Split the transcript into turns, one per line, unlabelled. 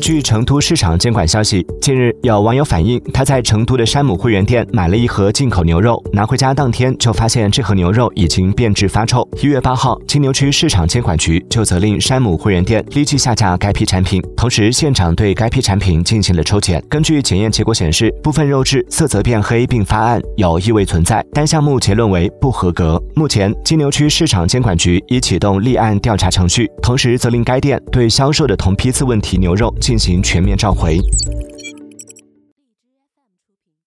据成都市场监管消息，近日有网友反映，他在成都的山姆会员店买了一盒进口牛肉，拿回家当天就发现这盒牛肉已经变质发臭。一月八号，金牛区市场监管局就责令山姆会员店立即下架该批产品，同时现场对该批产品进行了抽检。根据检验结果显示，部分肉质色泽变黑并发暗，有异味存在，单项目结论为不合格。目前，金牛区市场监管局已启动立案调查程序，同时责令该店对销售的同批次问题牛肉进行全面召回。